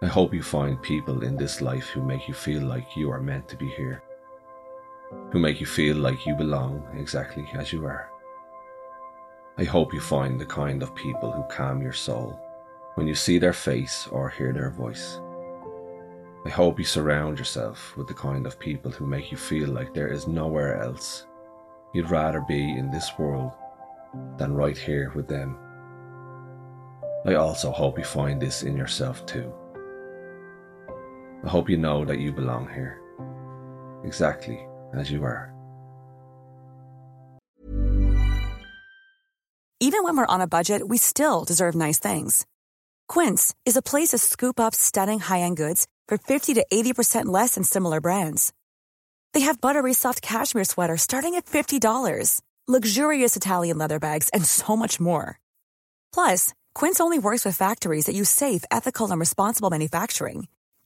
I hope you find people in this life who make you feel like you are meant to be here, who make you feel like you belong exactly as you are. I hope you find the kind of people who calm your soul when you see their face or hear their voice. I hope you surround yourself with the kind of people who make you feel like there is nowhere else you'd rather be in this world than right here with them. I also hope you find this in yourself too. I hope you know that you belong here, exactly as you are. Even when we're on a budget, we still deserve nice things. Quince is a place to scoop up stunning high-end goods for 50 to 80% less than similar brands. They have buttery soft cashmere sweaters starting at $50, luxurious Italian leather bags, and so much more. Plus, Quince only works with factories that use safe, ethical, and responsible manufacturing.